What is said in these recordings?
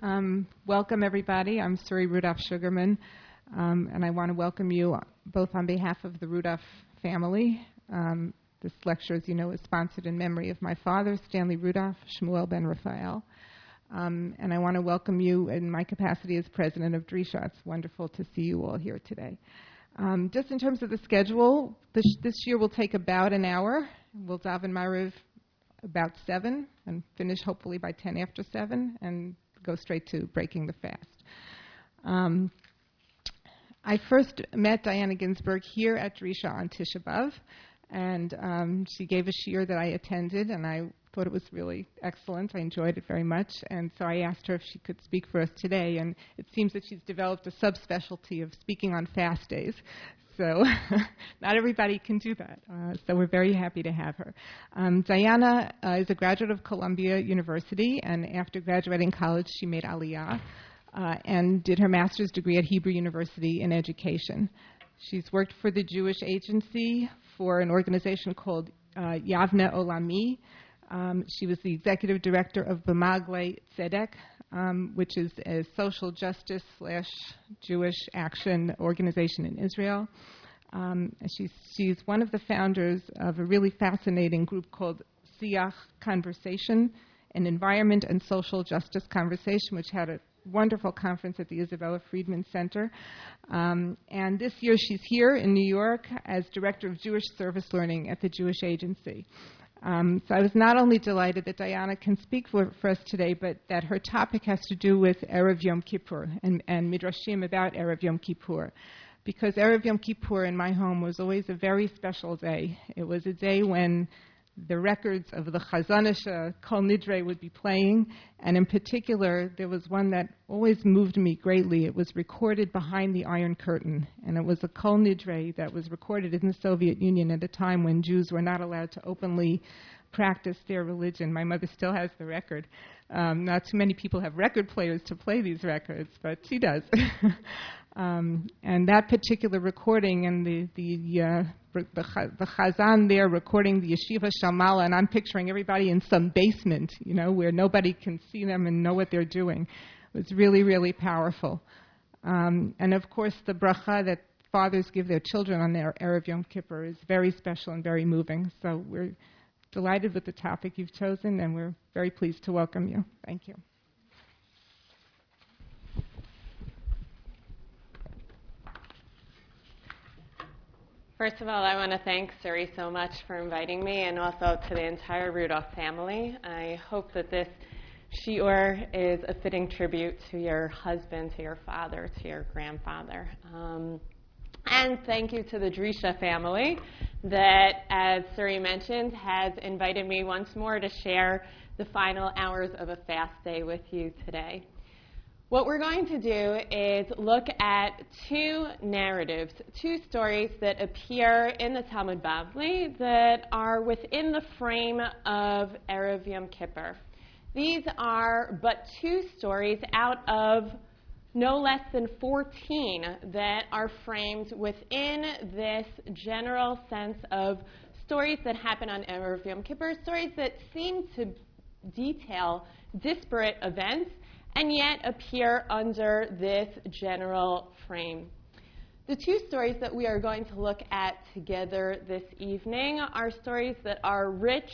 Um, welcome, everybody. I'm Suri Rudolph Sugarman, um, and I want to welcome you both on behalf of the Rudolph family. Um, this lecture, as you know, is sponsored in memory of my father, Stanley Rudolph, Shmuel Ben Raphael. Um, and I want to welcome you in my capacity as president of Drisha. It's wonderful to see you all here today. Um, just in terms of the schedule, this, this year will take about an hour. We'll daven Mariv about 7 and finish hopefully by 10 after 7. And go straight to breaking the fast. Um, I first met Dyonna Ginsburg here at Drisha on Tisha B'Av, and um, she gave a shiur that I attended, and I thought it was really excellent. I enjoyed it very much, and so I asked her if she could speak for us today. And it seems that she's developed a subspecialty of speaking on fast days. So not everybody can do that. Uh, so we're very happy to have her. Um, Dyonna uh, is a graduate of Columbia University, and after graduating college, she made Aliyah uh, and did her master's degree at Hebrew University in education. She's worked for the Jewish Agency for an organization called uh, Yavne Olami. Um, she was the executive director of Bema'aglei Tzedek, um, which is a social justice slash Jewish action organization in Israel. Um, she's, she's one of the founders of a really fascinating group called Siach Conversation, an environment and social justice conversation, which had a wonderful conference at the Isabella Freedman Center. Um, and this year she's here in New York as Director of Jewish Service Learning at the Jewish Agency. Um, so I was not only delighted that Dyonna can speak for, for, us today, but that her topic has to do with Erev Yom Kippur and, and Midrashim about Erev Yom Kippur. Because Erev Yom Kippur in my home was always a very special day. It was a day when the records of the Chazon Ish Kol Nidre would be playing, and in particular, there was one that always moved me greatly. It was recorded behind the Iron Curtain, and it was a Kol Nidre that was recorded in the Soviet Union at a time when Jews were not allowed to openly practice their religion. My mother still has the record. Um, not too many people have record players to play these records, but she does. Um, and that particular recording and the the, uh, the, Chazan there recording the Yeshiva shel Ma'ala, and I'm picturing everybody in some basement, you know, where nobody can see them and know what they're doing. It was really, really powerful. Um, and of course, the bracha that fathers give their children on their Erev Yom Kippur is very special and very moving. So we're delighted with the topic you've chosen, and we're very pleased to welcome you. Thank you. First of all, I want to thank Suri so much for inviting me and also to the entire Rudolph family. I hope that this shiur is a fitting tribute to your husband, to your father, to your grandfather. Um, and thank you to the Drisha family that, as Suri mentioned, has invited me once more to share the final hours of a fast day with you today. What we're going to do is look at two narratives, two stories that appear in the Talmud Bavli that are within the frame of Erev Yom Kippur. These are but two stories out of no less than 14 that are framed within this general sense of stories that happen on Erev Yom Kippur, stories that seem to detail disparate events and yet appear under this general frame. The two stories that we are going to look at together this evening are stories that are rich,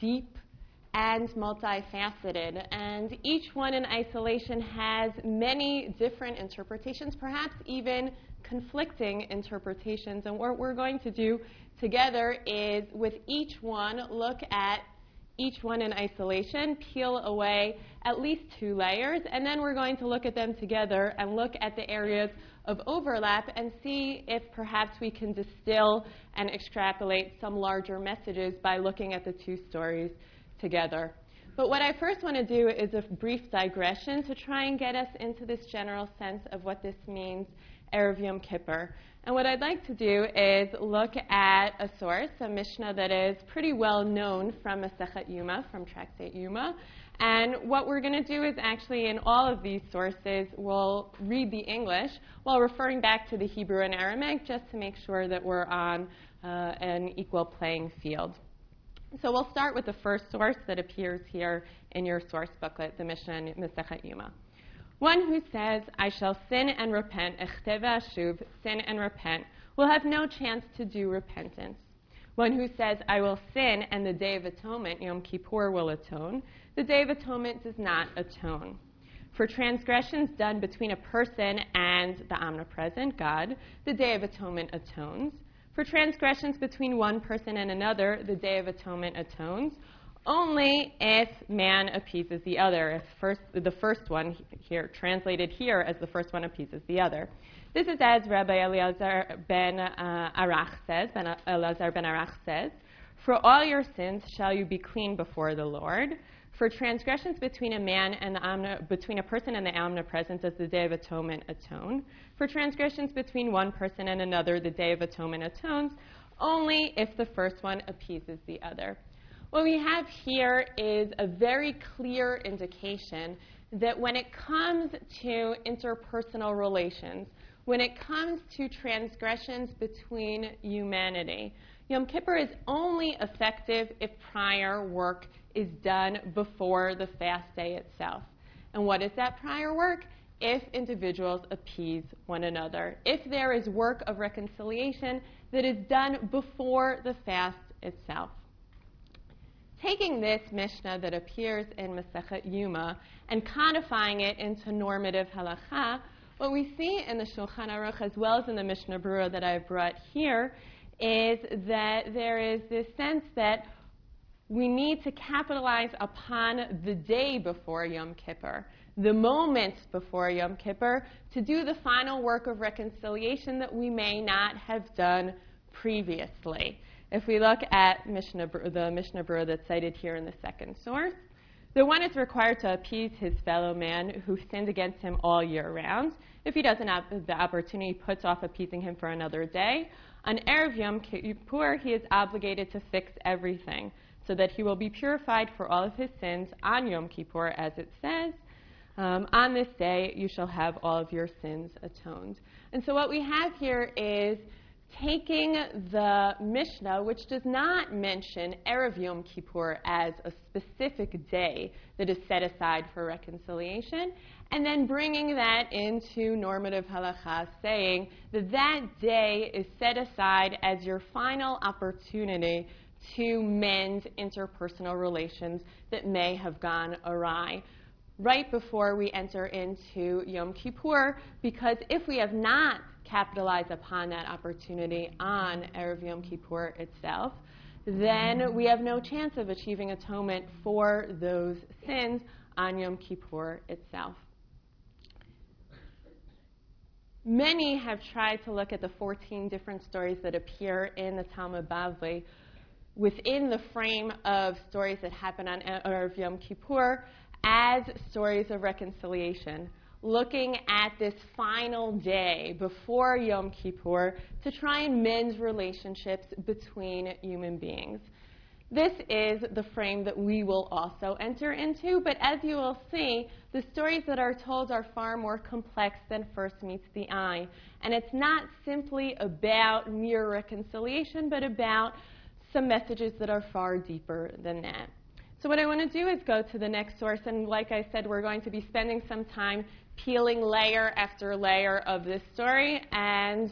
deep, and multifaceted. And each one in isolation has many different interpretations, perhaps even conflicting interpretations. And what we're going to do together is, with each one, look at each one in isolation, peel away at least two layers, and then we're going to look at them together and look at the areas of overlap and see if perhaps we can distill and extrapolate some larger messages by looking at the two stories together. But what I first want to do is a brief digression to try and get us into this general sense of what this means, Erev Yom Kippur. And what I'd like to do is look at a source, a Mishnah that is pretty well known from Masechet Yuma, from Tractate Yuma. And what we're going to do is actually, in all of these sources, we'll read the English while referring back to the Hebrew and Aramaic just to make sure that we're on uh, an equal playing field. So we'll start with the first source that appears here in your source booklet, the Mishnah Masechet Yuma. One who says, I shall sin and repent, echteva shuv, sin and repent, will have no chance to do repentance. One who says, I will sin and the Day of Atonement, Yom Kippur, will atone, the Day of Atonement does not atone. For transgressions done between a person and the omnipresent God, the Day of Atonement atones. For transgressions between one person and another, the Day of Atonement atones only if man appeases the other, if first, the first one here, translated here as the first one appeases the other. This is as Rabbi Eliezer ben uh, Arach says, ben Eliezer ben Arach says, For all your sins shall you be clean before the Lord. For transgressions between a man and omni- between a person and the omnipresent does the Day of Atonement atone. For transgressions between one person and another, the Day of Atonement atones only if the first one appeases the other. What we have here is a very clear indication that when it comes to interpersonal relations, when it comes to transgressions between humanity, Yom Kippur is only effective if prior work is done before the fast day itself. And what is that prior work? If individuals appease one another, if there is work of reconciliation that is done before the fast itself. Taking this Mishnah that appears in Masechet Yuma and codifying it into normative halacha, what we see in the Shulchan Aruch as well as in the Mishnah Berurah that I've brought here is that there is this sense that we need to capitalize upon the day before Yom Kippur, the moment before Yom Kippur, to do the final work of reconciliation that we may not have done previously. If we look at Mishnah, the Mishnah Berurah that's cited here in the second source, the one is required to appease his fellow man who sinned against him all year round. If he doesn't have the opportunity, puts off appeasing him for another day. On Erev Yom Kippur, he is obligated to fix everything so that he will be purified for all of his sins on Yom Kippur, as it says. Um, on this day, you shall have all of your sins atoned. And so, what we have here is taking the Mishnah, which does not mention Erev Yom Kippur as a specific day that is set aside for reconciliation, and then bringing that into normative halacha, saying that that day is set aside as your final opportunity to mend interpersonal relations that may have gone awry. Right before we enter into Yom Kippur, because if we have not capitalized upon that opportunity on Erev Yom Kippur itself, then we have no chance of achieving atonement for those sins on Yom Kippur itself. Many have tried to look at the 14 different stories that appear in the Talmud Bavli within the frame of stories that happen on Erev Yom Kippur as stories of reconciliation, looking at this final day before Yom Kippur to try and mend relationships between human beings. This is the frame that we will also enter into, but as you will see, the stories that are told are far more complex than first meets the eye. And it's not simply about mere reconciliation, but about some messages that are far deeper than that. So, what I want to do is go to the next source, and like I said, we're going to be spending some time peeling layer after layer of this story, and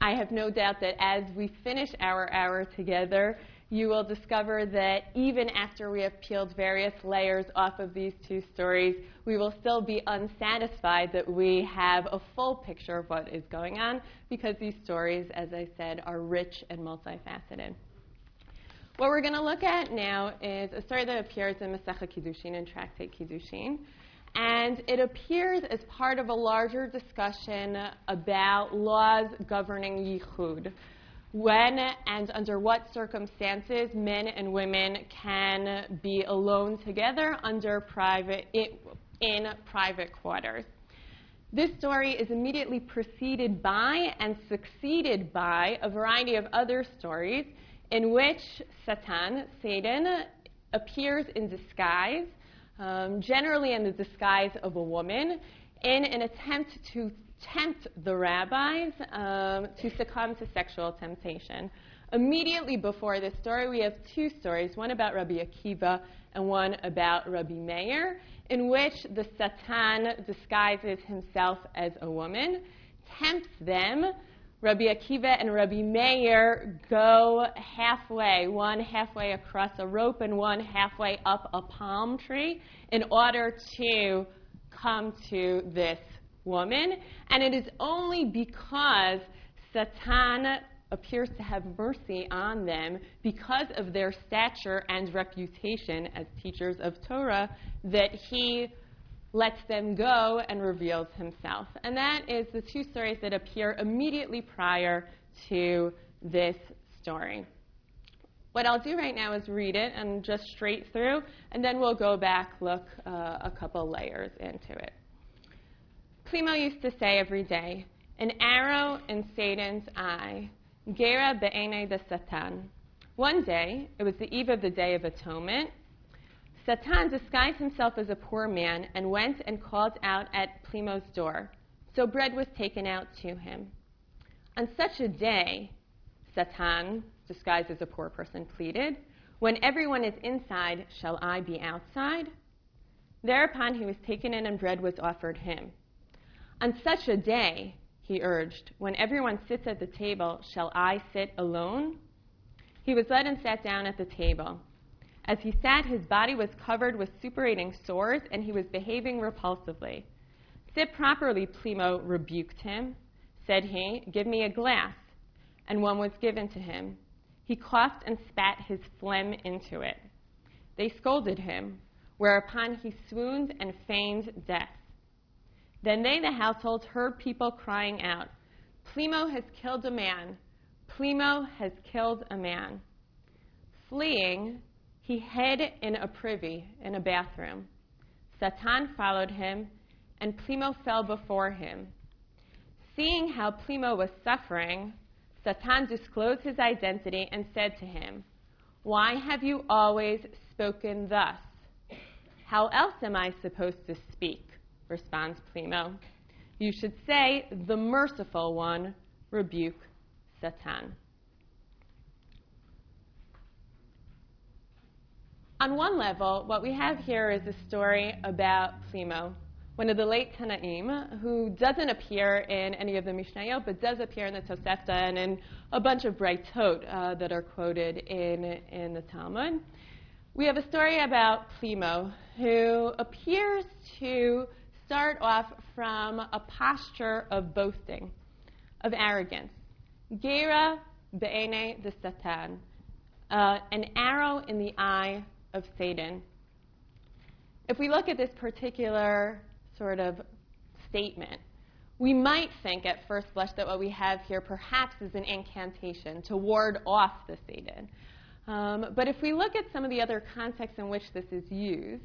I have no doubt that as we finish our hour together, you will discover that even after we have peeled various layers off of these two stories, we will still be unsatisfied that we have a full picture of what is going on because these stories, as I said, are rich and multifaceted. What we're going to look at now is a story that appears in Masechet Kiddushin and Tractate Kiddushin. And it appears as part of a larger discussion about laws governing yichud. When and under what circumstances men and women can be alone together under private, in private quarters. This story is immediately preceded by and succeeded by a variety of other stories in which Satan, Satan, appears in disguise, um, generally in the disguise of a woman, in an attempt to tempt the rabbis um, to succumb to sexual temptation. Immediately before this story, we have two stories one about Rabbi Akiva and one about Rabbi Meir, in which the Satan disguises himself as a woman, tempts them. Rabbi Akiva and Rabbi Meir go halfway, one halfway across a rope and one halfway up a palm tree, in order to come to this woman. And it is only because Satan appears to have mercy on them because of their stature and reputation as teachers of Torah that he lets them go and reveals himself. And that is the two stories that appear immediately prior to this story. What I'll do right now is read it and just straight through, and then we'll go back, look uh, a couple layers into it. Plimo used to say every day, an arrow in Satan's eye Gera be'ene de Satan. One day, it was the eve of the Day of Atonement, Satan disguised himself as a poor man and went and called out at Plimo's door. So bread was taken out to him. On such a day, Satan, disguised as a poor person, pleaded, When everyone is inside, shall I be outside? Thereupon he was taken in and bread was offered him. On such a day, he urged, When everyone sits at the table, shall I sit alone? He was led and sat down at the table. As he sat, his body was covered with suppurating sores, and he was behaving repulsively. Sit properly, Plimo rebuked him. Said he, Give me a glass. And one was given to him. He coughed and spat his phlegm into it. They scolded him, whereupon he swooned and feigned death. Then they, the household, heard people crying out, Plimo has killed a man. Plimo has killed a man. Fleeing, he hid in a privy in a bathroom. Satan followed him, and Plimo fell before him. Seeing how Plimo was suffering, Satan disclosed his identity and said to him, Why have you always spoken thus? How else am I supposed to speak? responds Plimo. You should say, the merciful one rebuke Satan. On one level, what we have here is a story about Plimo, one of the late Tanaim, who doesn't appear in any of the Mishnayot, but does appear in the Tosefta and in a bunch of Braitot uh, that are quoted in, in the Talmud. We have a story about Plimo, who appears to start off from a posture of boasting, of arrogance. Gera be'ene the Satan, uh, an arrow in the eye of Satan. If we look at this particular sort of statement, we might think at first blush that what we have here perhaps is an incantation to ward off the Satan. Um, but if we look at some of the other contexts in which this is used,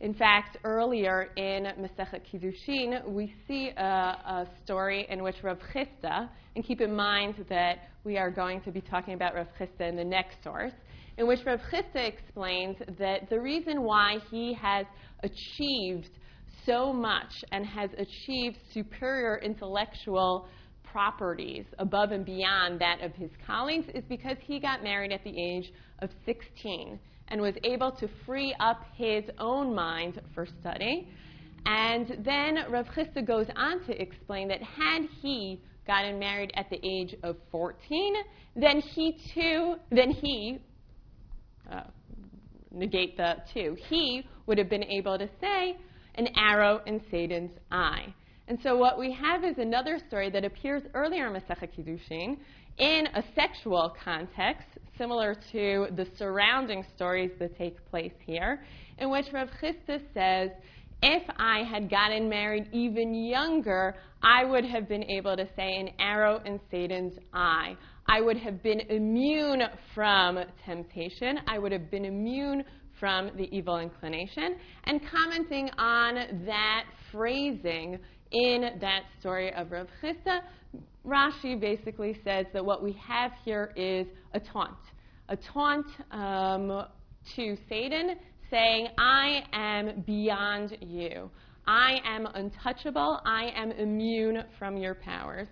in fact, earlier in Masechet Kiddushin, we see a, a, story in which Rav Chisda, and keep in mind that we are going to be talking about Rav Chisda in the next source, in which Rav Chisda explains that the reason why he has achieved so much and has achieved superior intellectual properties above and beyond that of his colleagues is because he got married at the age of 16 and was able to free up his own mind for study. And then Rav Chisda goes on to explain that had he gotten married at the age of 14, then he too, then he, Uh, negate the two, he would have been able to say, an arrow in Satan's eye. And so what we have is another story that appears earlier in Masechet Kiddushin in a sexual context, similar to the surrounding stories that take place here, in which Rav Chisda says, if I had gotten married even younger, I would have been able to say an arrow in Satan's eye. I would have been immune from temptation. I would have been immune from the evil inclination. And commenting on that phrasing in that story of Rav Chisda, Rashi basically says that what we have here is a taunt. A taunt um, to Satan saying, I am beyond you. I am untouchable. I am immune from your powers.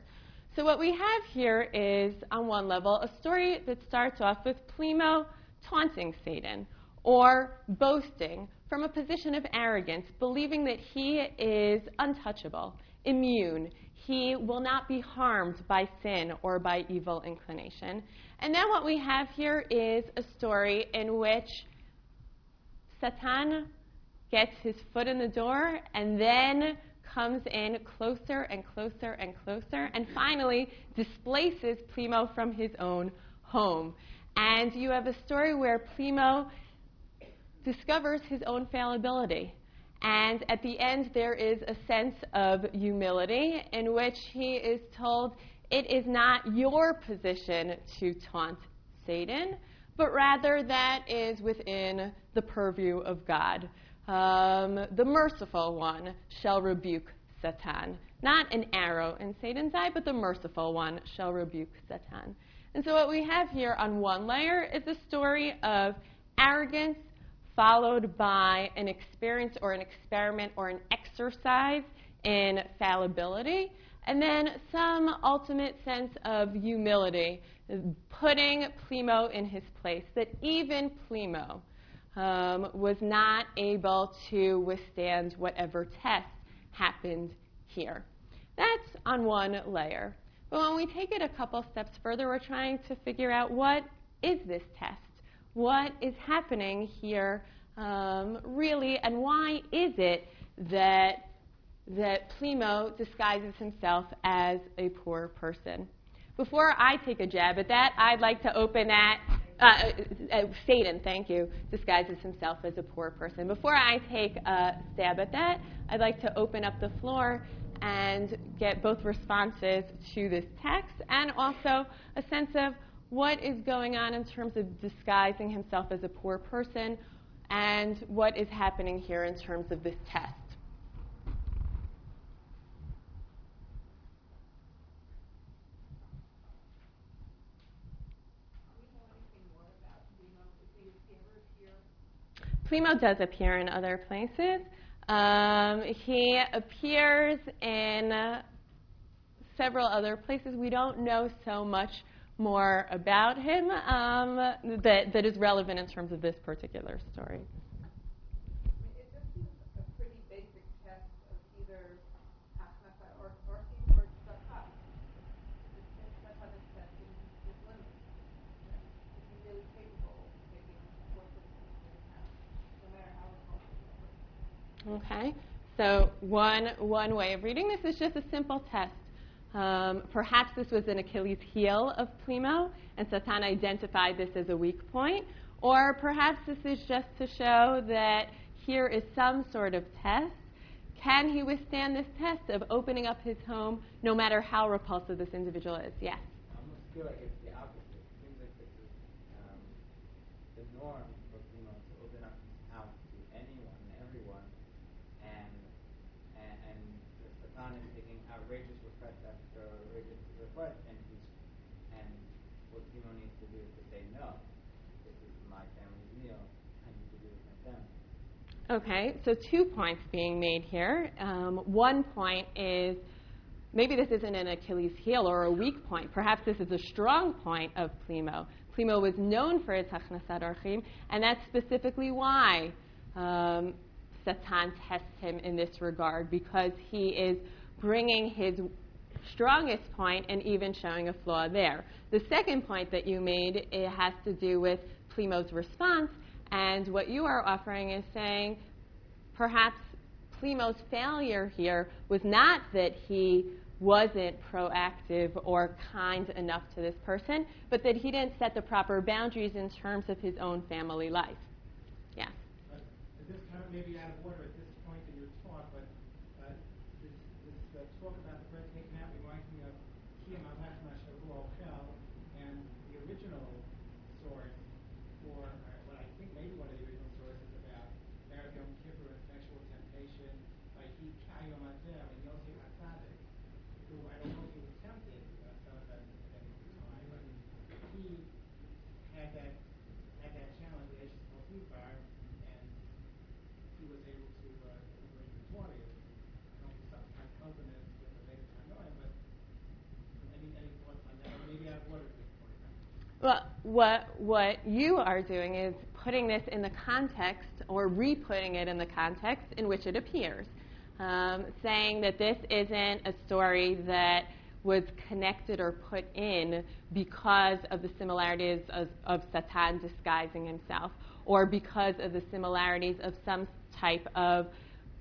So, what we have here is, on one level, a story that starts off with Plimo taunting Satan or boasting from a position of arrogance, believing that he is untouchable, immune. He will not be harmed by sin or by evil inclination. And then what we have here is a story in which Satan gets his foot in the door and then comes in closer and closer and closer and finally displaces Plimo from his own home. And you have a story where Plimo discovers his own fallibility. And at the end, there is a sense of humility in which he is told, It is not your position to taunt Satan, but rather that is within the purview of God. Um, the merciful one shall rebuke Satan. Not an arrow in Satan's eye, but the merciful one shall rebuke Satan. And so, what we have here on one layer is a story of arrogance followed by an experience or an experiment or an exercise in fallibility, and then some ultimate sense of humility, putting Plimo in his place, that even Plimo um, was not able to withstand whatever test happened here. That's on one layer. But when we take it a couple steps further, we're trying to figure out what is this test? what is happening here um, really, and why is it that, that Plimo disguises himself as a poor person? Before I take a jab at that, I'd like to open that. Uh, uh, Satan, thank you, disguises himself as a poor person. Before I take a stab at that, I'd like to open up the floor and get both responses to this text and also a sense of what is going on in terms of disguising himself as a poor person and what is happening here in terms of this test. Plimo does appear in other places. Um, he appears in several other places. We don't know so much more about him um, that, that is relevant in terms of this particular story. Okay, so one, one way of reading this is just a simple test. Um, perhaps this was an Achilles heel of Plimo, and Satan identified this as a weak point. Or perhaps this is just to show that here is some sort of test. Can he withstand this test of opening up his home no matter how repulsive this individual is? Yes? I almost feel like it's the opposite. It seems like this is um, the norm Okay, so two points being made here. Um, one point is maybe this isn't an Achilles heel or a weak point. Perhaps this is a strong point of Plimo. Plimo was known for his Hachnasat Orchim, and that's specifically why um, Satan tests him in this regard, because he is bringing his strongest point and even showing a flaw there. The second point that you made it has to do with Plimo's response, and what you are offering is saying perhaps Plimo's failure here was not that he wasn't proactive or kind enough to this person, but that he didn't set the proper boundaries in terms of his own family life. Yes? Uh, this kind of maybe out of order at this point in your talk, but uh, this, this uh, talk about the bread taken out reminds me of Kiyam al and the original source for what I think maybe one of the original sources about Erev Yom Kippur and sexual temptation by He Kayom Azeh and Yosef Atzadik, who I don't know if he was tempted uh, some of that at the time, but he had that had that challenge with Eshes Potiphar, and he was able to uh, liberate victorious. I don't know if some kind of covenant with the later Tanoim, but I mean, what, what you are doing is putting this in the context or re putting it in the context in which it appears. Um, saying that this isn't a story that was connected or put in because of the similarities of, of Satan disguising himself or because of the similarities of some type of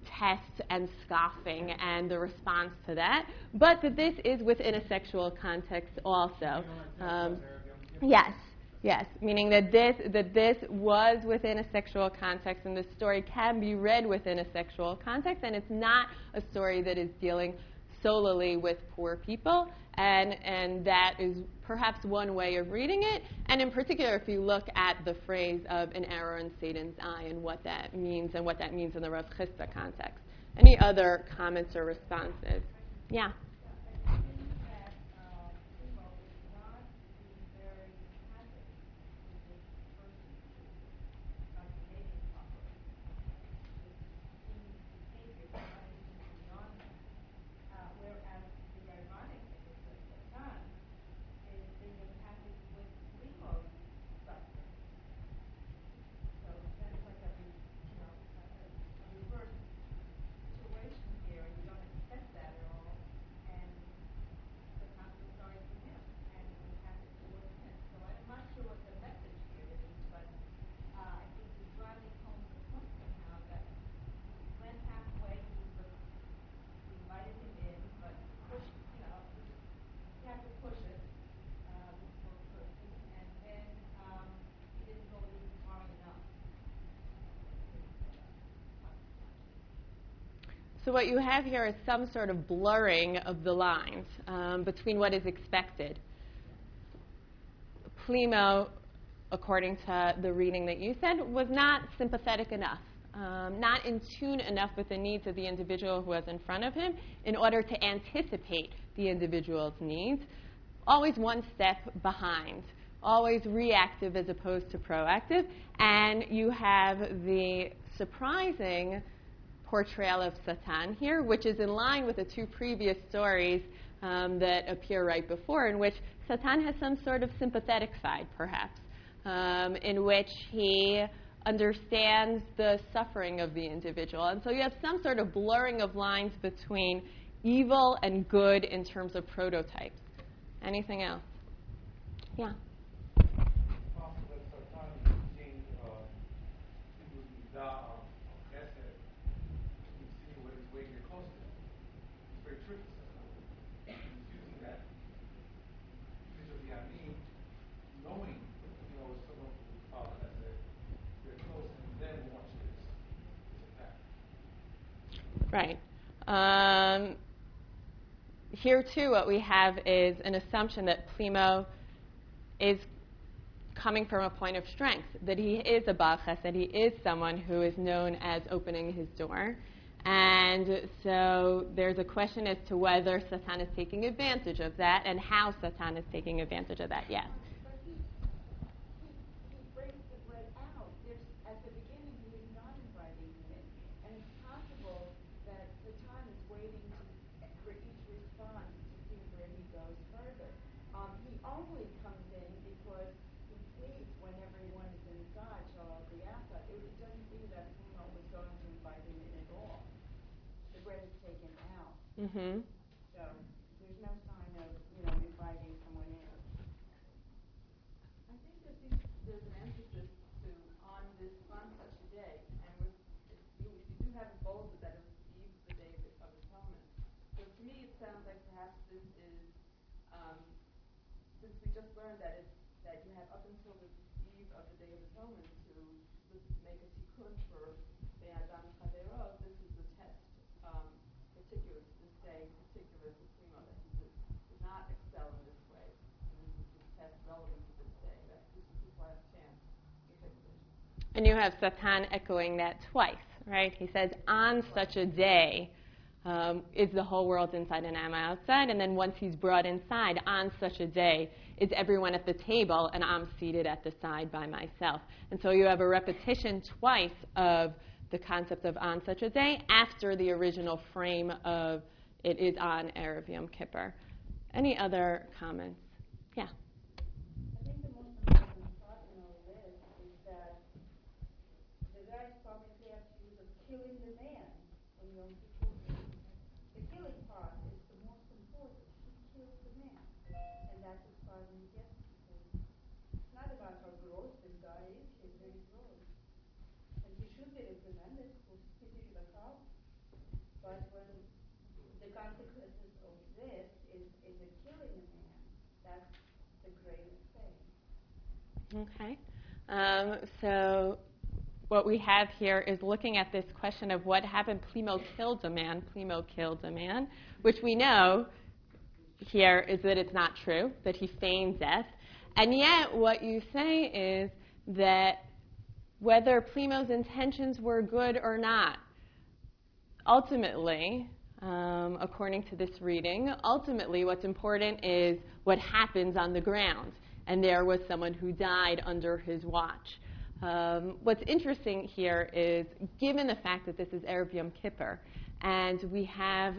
test and scoffing and the response to that, but that this is within a sexual context also. Um, yes, yes, meaning that this that this was within a sexual context, and the story can be read within a sexual context, and it's not a story that is dealing solely with poor people, and, and that is perhaps one way of reading it. And in particular, if you look at the phrase of an arrow in Satan's eye and what that means and what that means in the Rav Chisda context. Any other comments or responses? Yeah. So what you have here is some sort of blurring of the lines um, between what is expected. Plimo, according to the reading that you said, was not sympathetic enough, um, not in tune enough with the needs of the individual who was in front of him in order to anticipate the individual's needs. Always one step behind, always reactive as opposed to proactive, and you have the surprising portrayal of Satan here, which is in line with the two previous stories um, that appear right before, in which Satan has some sort of sympathetic side, perhaps, um, in which he understands the suffering of the individual. And so you have some sort of blurring of lines between evil and good in terms of prototypes. Anything else? Yeah. Right. Um, here, too, what we have is an assumption that Plimo is coming from a point of strength, that he is a Baal that he is someone who is known as opening his door. And so there's a question as to whether Satan is taking advantage of that and how Satan is taking advantage of that, yes. Mm-hmm. So there's no sign of, you know, inviting someone in. I think that these, there's an emphasis to on this on such a day, and with, you, you do have bolded that it's Eve, the day of atonement. So to me, it sounds like perhaps this is, um, since we just learned that it's that you have up until the eve of the day of atonement to make a tikkun for the Adam Chaverot, this is the test, um, particular to this day, particular to Plimo, that he did, did not excel in this way. And this is the test relevant to this day, that this is his last chance to get And you have Satan echoing that twice, right? He says, on such a day, um, is the whole world inside and am I outside? And then once he's brought inside, on such a day, is everyone at the table and I'm seated at the side by myself. And so you have a repetition twice of the concept of on such a day after the original frame of it is on Erev Yom Kippur. Any other comments? Yeah. Should be spitting the. But when the consequences of this is, is a killing a man, that's the thing. Okay. Um, so what we have here is looking at this question of what happened. Plimo killed a man. Plimo killed a man, which we know here is that it's not true, that he feigned death. And yet, what you say is that whether Plimo's intentions were good or not, ultimately, um, according to this reading, ultimately what's important is what happens on the ground. And there was someone who died under his watch. Um, what's interesting here is, given the fact that this is Erev Yom Kippur, and we have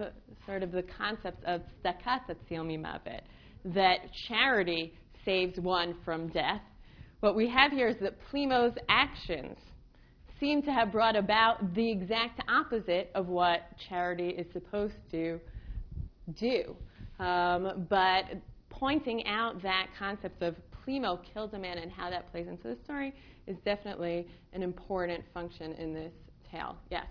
sort of the concept of tzedakah tatzil mimavet, that charity saves one from death. What we have here is that Plimo's actions seem to have brought about the exact opposite of what charity is supposed to do. Um, but pointing out that concept of Plimo killed a man and how that plays into the story is definitely an important function in this tale. Yes?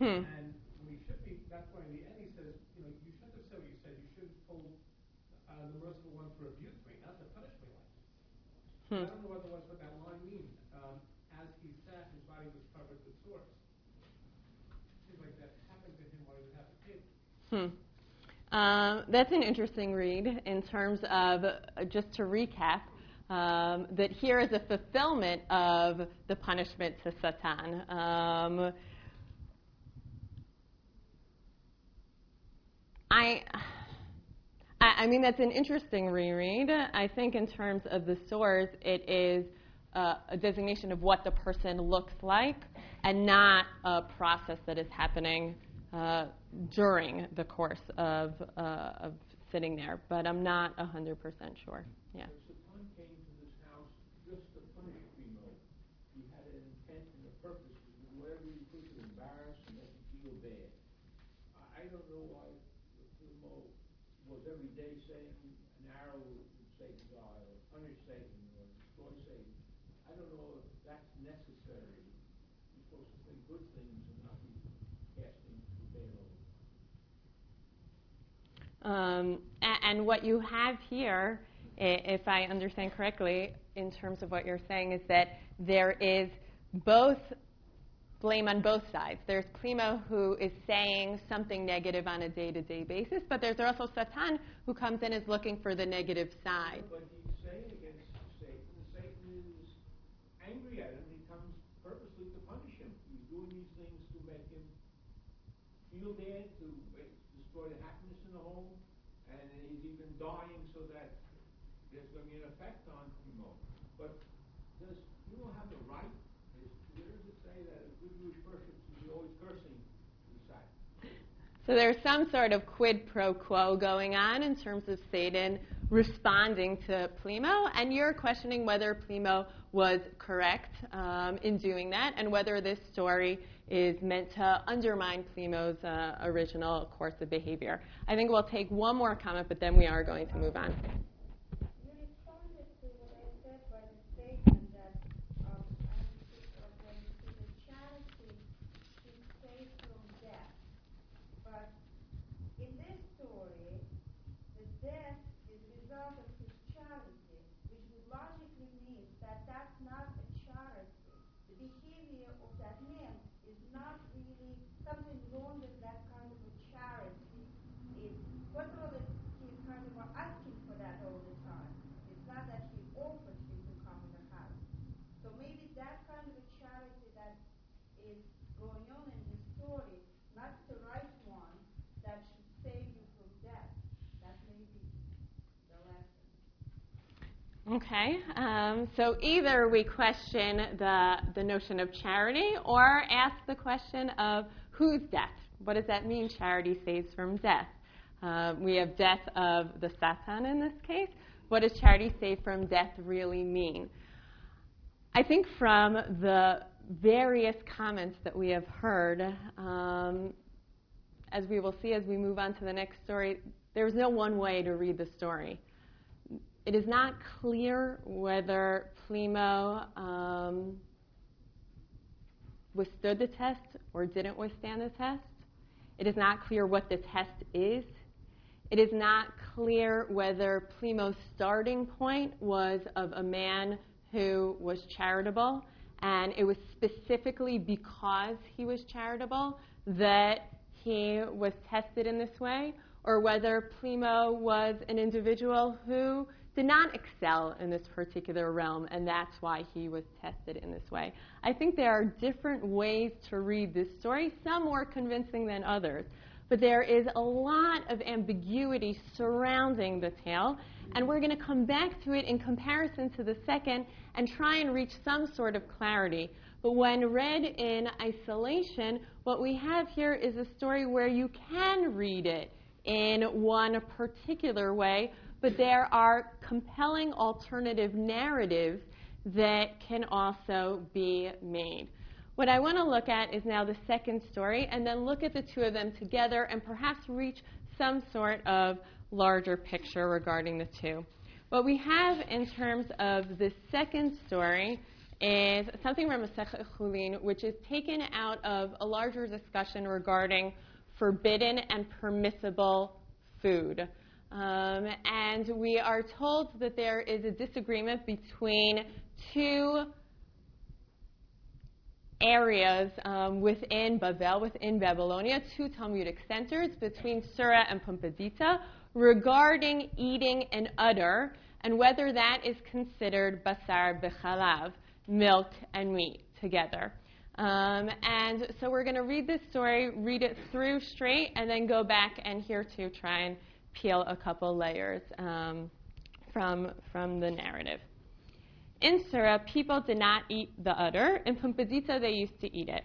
Hmm. And we should be, that's why in the end he says, you know, you shouldn't have said what you said. You should have uh, the merciful one to rebuke me, not to punish me like this. I Hmm. don't know otherwise what that line means. Um, as he sat, his body was covered with sores. Seems like that happened to him while he was at the table. Hmm. Um, that's an interesting read in terms of, uh, just to recap, um, that here is a fulfillment of the punishment to Satan. Um, I, I mean, that's an interesting reread. I think, in terms of the source, it is uh, a designation of what the person looks like and not a process that is happening uh, during the course of, uh, of sitting there. But I'm not 100% sure. Yeah. Satan came to this house just to punish Primo. He had an intent and a purpose to do whatever he could to embarrass and make him feel bad. I, I don't know why Primo was every day saying an arrow would Satan's eye, or punish Satan, or destroy Satan. I don't know if that's necessary. You're supposed to say good things and not be casting the bad over. Um, a- Um, and what you have here, if I understand correctly, in terms of what you're saying, is that there is both blame on both sides. There's Plimo who is saying something negative on a day-to-day basis, but there's also Satan who comes in as looking for the negative side. But he's saying against Satan, and Satan is angry at him. He comes purposely to punish him. He's doing these things to make him feel bad, to make, destroy the happiness in the home, and he's even dying so that there's going to be an effect on Plimo. But does Plimo have the right? Is, where does it say that a good Jewish person should be always cursing the side? So there's some sort of quid pro quo going on in terms of Satan responding to Plimo, and you're questioning whether Plimo was correct um, in doing that, and whether this story is meant to undermine Plimo's uh, original course of behavior. I think we'll take one more comment, but then we are going to move on. You responded to what I said by the statement that um, I understood that when you see the charity, she's saved from death. But in this story, the death is a result of his charity, which would logically mean that that's not a charity. The behavior of that man is not really something wrong with that kind of a charity. It, first of all, it's, he's kind of asking for that all the time. It's not that he offered him to come in the house. So maybe that kind of a charity that is going on in this story, not the right one that should save you from death. That may be the lesson. Okay, um, so either we question the, the notion of charity or ask the question of whose death? What does that mean, charity saves from death? Uh, we have death of the Satan in this case. What does charity save from death really mean? I think from the various comments that we have heard, um, as we will see as we move on to the next story, there's no one way to read the story it is not clear whether Plimo um, withstood the test or didn't withstand the test. It is not clear what the test is. It is not clear whether Plimo's starting point was of a man who was charitable, and it was specifically because he was charitable that he was tested in this way, or whether Plimo was an individual who did not excel in this particular realm, and that's why he was tested in this way. I think there are different ways to read this story, some more convincing than others. But there is a lot of ambiguity surrounding the tale, and we're going to come back to it in comparison to the second and try and reach some sort of clarity. But when read in isolation, what we have here is a story where you can read it in one particular way, but there are compelling alternative narratives that can also be made. What I want to look at is now the second story, and then look at the two of them together and perhaps reach some sort of larger picture regarding the two. What we have in terms of the second story is something from Masechet Chulin, which is taken out of a larger discussion regarding forbidden and permissible food. Um, and we are told that there is a disagreement between two areas um, within Babel, within Babylonia, two Talmudic centers between Sura and Pumbedita regarding eating an udder and whether that is considered basar b'chalav, milk and meat together. Um, and so we're going to read this story, read it through straight, and then go back and here to try and peel a couple layers um, from, from the narrative. In Sura, people did not eat the udder. In Pumbedita, they used to eat it.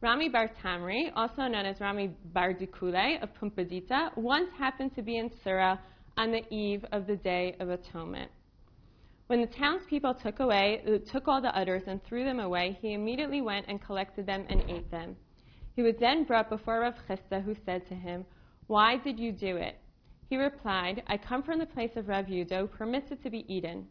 Rami Bar Tamri, also known as Rami Bar Dikule of Pumbedita, once happened to be in Sura on the eve of the Day of Atonement. When the townspeople took away, took all the udders and threw them away, he immediately went and collected them and ate them. He was then brought before Rav Chisda, who said to him, "Why did you do it?" He replied, "I come from the place of Rav permits it to be eaten."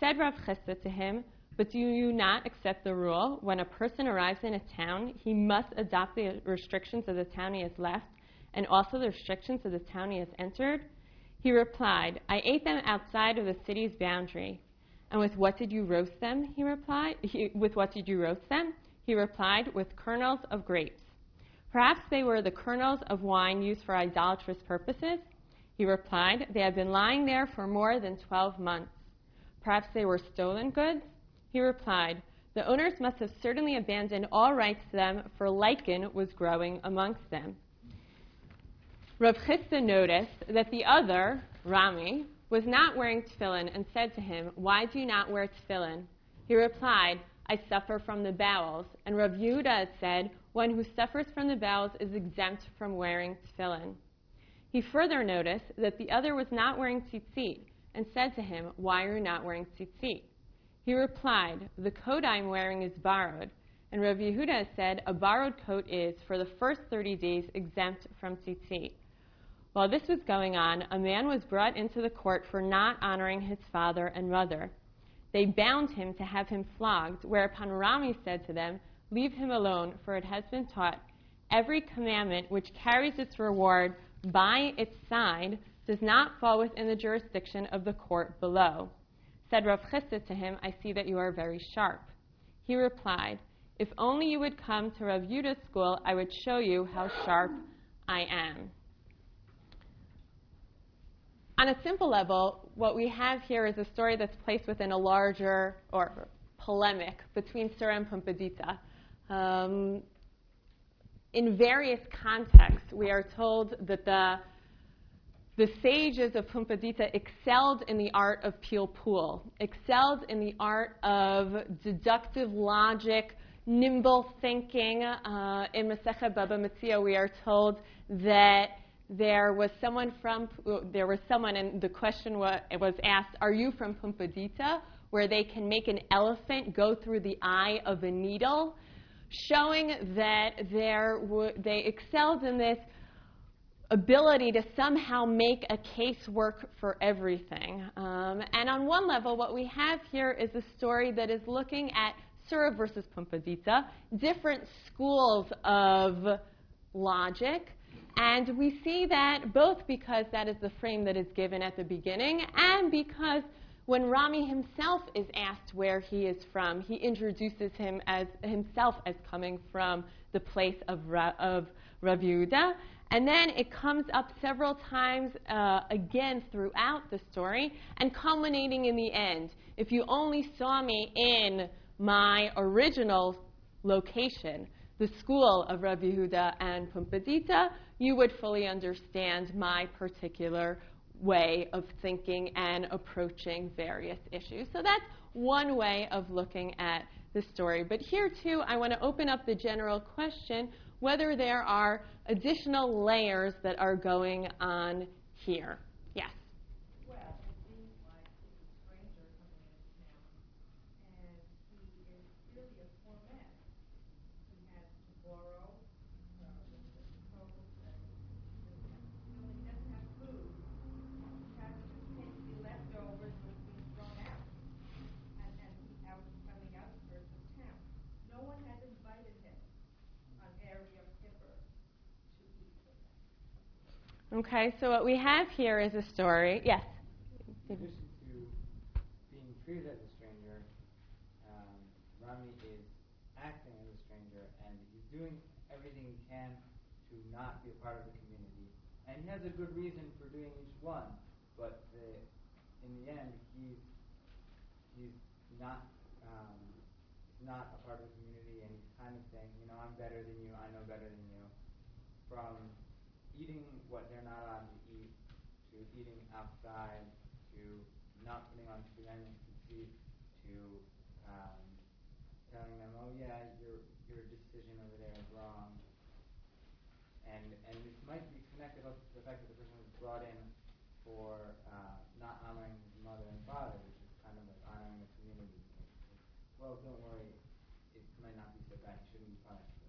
Said Rav Chisda to him, But do you not accept the rule? When a person arrives in a town, he must adopt the restrictions of the town he has left and also the restrictions of the town he has entered? He replied, I ate them outside of the city's boundary. And with what did you roast them? He replied, he, With what did you roast them? He replied, With kernels of grapes. Perhaps they were the kernels of wine used for idolatrous purposes. He replied, They have been lying there for more than 12 months. Perhaps they were stolen goods. He replied, The owners must have certainly abandoned all rights to them, for lichen was growing amongst them. Rav Chisda noticed that the other, Rami, was not wearing tefillin and said to him, Why do you not wear tefillin? He replied, I suffer from the bowels. And Rav Yehuda said, One who suffers from the bowels is exempt from wearing tefillin. He further noticed that the other was not wearing tzitzit and said to him, Why are you not wearing tzitzit? He replied, The coat I am wearing is borrowed. And Rav Yehuda said, A borrowed coat is, for the first 30 days, exempt from tzitzit. While this was going on, a man was brought into the court for not honoring his father and mother. They bound him to have him flogged, whereupon Rami said to them, Leave him alone, for it has been taught, every commandment which carries its reward by its side does not fall within the jurisdiction of the court below. Said Rav Chisda to him, I see that you are very sharp. He replied, If only you would come to Rav Yuda's school, I would show you how sharp I am. On a simple level, what we have here is a story that's placed within a larger or polemic between Sura and Pumbedita. Um, in various contexts, we are told that the, the sages of Pumbedita excelled in the art of pilpul, excelled in the art of deductive logic, nimble thinking. Uh, in Masechet Baba Metzia, we are told that there was someone from there was someone and the question was, was asked are you from pumbedita where they can make an elephant go through the eye of a needle showing that w- they excelled in this ability to somehow make a case work for everything. Um, and on one level what we have here is a story that is looking at sura versus pumbedita different schools of logic. And we see that both because that is the frame that is given at the beginning and because when Rami himself is asked where he is from, he introduces him as himself as coming from the place of, Ra- of Rav Yehuda. And then it comes up several times uh, again throughout the story and culminating in the end. If you only saw me in my original location, the school of Rav Yehuda and Pumbedita, you would fully understand my particular way of thinking and approaching various issues. So that's one way of looking at the story. But here, too, I want to open up the general question whether there are additional layers that are going on here. Okay, so what we have here is a story. Yes? In addition to being treated as a stranger, um, Rami is acting as a stranger and he's doing everything he can to not be a part of the community. And he has a good reason for doing each one, but the, in the end, he's, he's not um, not a part of the community and he's kind of saying, you know, I'm better than you, I know better than you. From eating what they're not allowed to eat, to eating outside, to not putting on tefillin to to um, telling them, oh yeah, your your decision over there is wrong. And and this might be connected also to the fact that the person was brought in for uh, not honoring his mother and father, which is kind of like honoring the community. Well, don't worry, it might not be so bad. You shouldn't be punished.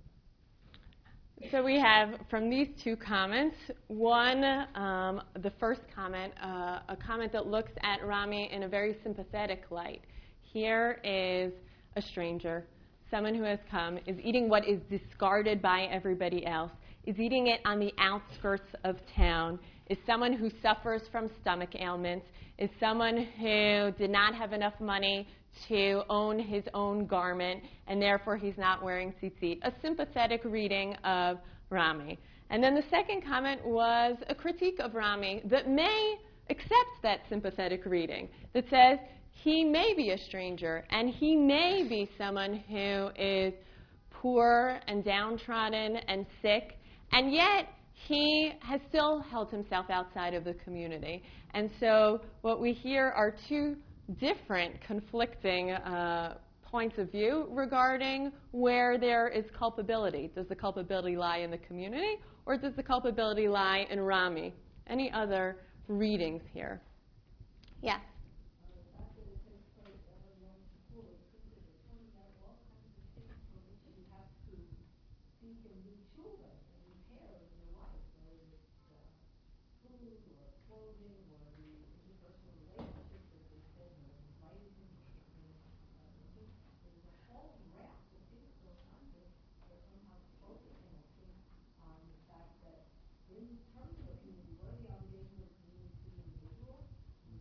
So we have from these two comments, one, um, the first comment, uh, a comment that looks at Rami in a very sympathetic light. Here is a stranger, someone who has come, is eating what is discarded by everybody else, is eating it on the outskirts of town, is someone who suffers from stomach ailments, is someone who did not have enough money to own his own garment, and therefore he's not wearing tzitzit. A sympathetic reading of Rami. And then the second comment was a critique of Rami that may accept that sympathetic reading, that says he may be a stranger and he may be someone who is poor and downtrodden and sick, and yet he has still held himself outside of the community. And so what we hear are two different conflicting uh, points of view regarding where there is culpability. Does the culpability lie in the community or does the culpability lie in Rami? Any other readings here? Yes? Mm-hmm. Yeah. And then, There's also a tension between externals and internals here, what you see on first glance versus what, you know, you look at this man and you don't expect him to be this Talmid Chacham that he is. And it's interesting that it's related to the, like that this, the whole conversation um, evolves from this discussion about the udder, which is something that if it were external, you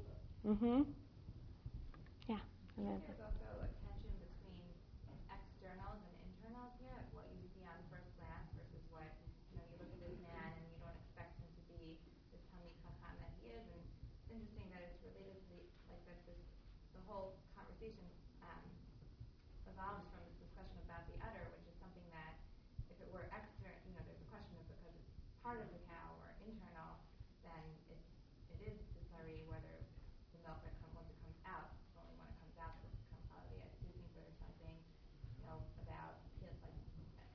know, there's a Mm-hmm. question of because it's part of the cow or internal, then it's, it is necessary whether the milk that comes, once it comes out, only when it comes out does it become cloudy. I do think there's something, you know, about, you know, like,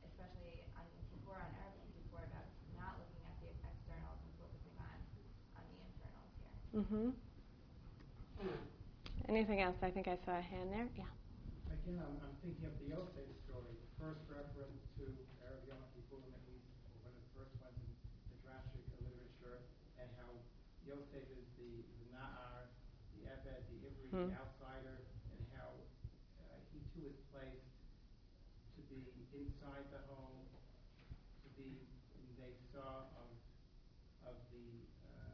especially on Yom Kippur, on Erev Yom Kippur, about not looking at the externals and focusing on, on the internals here. Mm-hmm. Anything else? I think I saw a hand there. Yeah. Again, I'm, I'm thinking of the Yosef story, the first reference to Erev Yom Kippur, at least, one of the first ones in the Midrashic literature, and how Yosef is the, the Na'ar, the Ebed, the Ivri, Hmm. the outsider, and how uh, he too is placed to be inside the home, to be in the saw of, of the uh,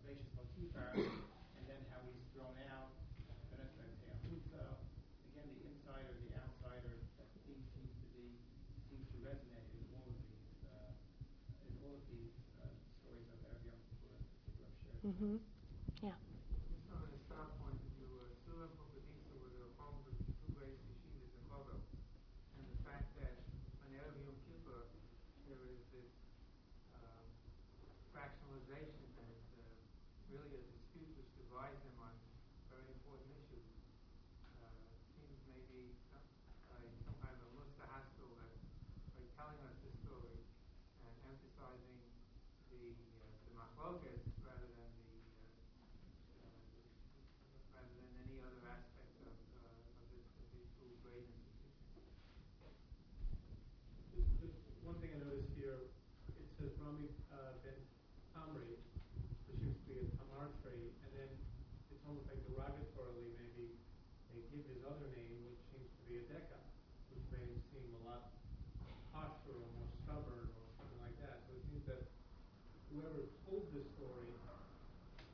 Herbaceous Potiphar, and then how he's thrown out, Benet Te'ahutza, again, the insider, the outsider, that theme seems to be, seems to resonate in all of these, uh, in all of these uh, stories of Erev Yom Kippur that I've shared. Mm-hmm. Yeah. Just from a start point of view, uh, Sura Pumbedita were the homes of two great yeshivas in Kovel. And the fact that on Erev Yom Kippur, there is this um, fractionalization and uh, really a dispute which divides them on very important issues. Uh, seems maybe some, uh, some kind of a mustahaskell that by telling us this story and emphasizing the, uh, the machlokas rather than the uh, uh, rather than any other aspect of, uh, of, this, of these two great institutions. Just, just one thing I noticed here, it says Rami uh, ben Tamri, which seems to be a tamar tree, and then it's almost like derogatorily maybe they give his other name, which seems to be a deka, which made him seem a lot harsher or more stubborn or something like that. So it seems that whoever told this story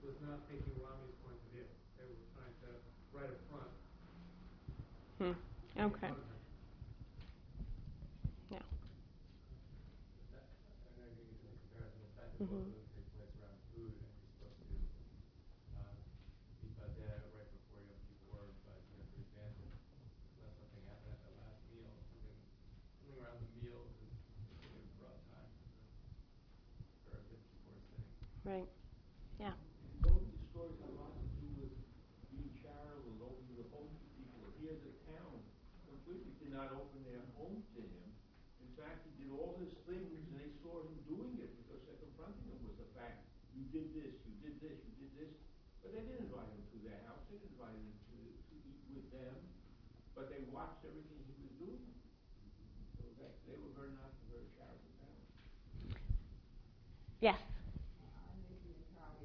was not taking Rami's point of view. They were trying to right up front. Hmm. Okay. fun of him. Yeah. That, I don't know if you can do the comparison, the fact that both Mhm. of them take place around food, and you're supposed to uh, be badeh right before Yom Kippur, but you have to advance it. Unless something happened at the last meal, something, something around the meal is is brought time for the, for a Yom Kippur sitting. Right. Yeah. Both the stories have a lot to do with being charitable and opening the home to people. Here, the town completely did not open their home to him. In fact, he did all his things, and they saw him doing it because they're confronting him with the fact, you did this, you did this, you did this. But they didn't invite him to their house. They didn't invite him to, to eat with them. But they watched everything he was doing. So they, they were very not a very charitable town. Yes. I may be a child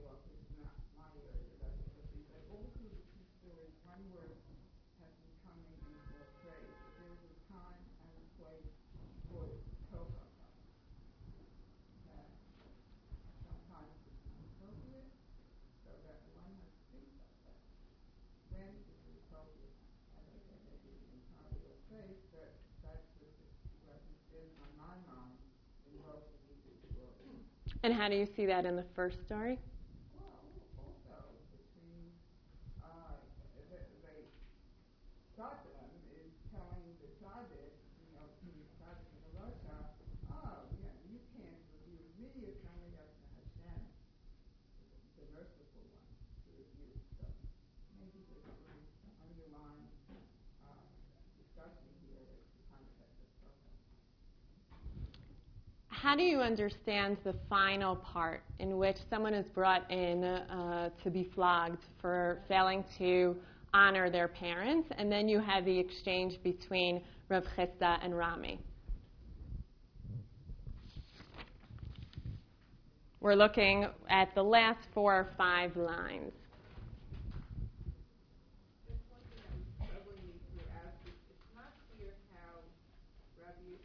And how do you see that in the first story? Well, also between, uh, the, the Satan is telling the tzaddik, you know, to the tzaddik in Russia, oh, yeah, you can't refuse me, it's only up to Hashem, the merciful one, to refuse. So maybe there's a little underlying, uh, discussion here as to concept of purpose. How do you understand the final part in which someone is brought in uh, to be flogged for failing to honor their parents, and then you have the exchange between Rav Chisda and Rami? We're looking at the last four or five lines. Just one thing that was troubling me throughout is it's not clear how Rabbi,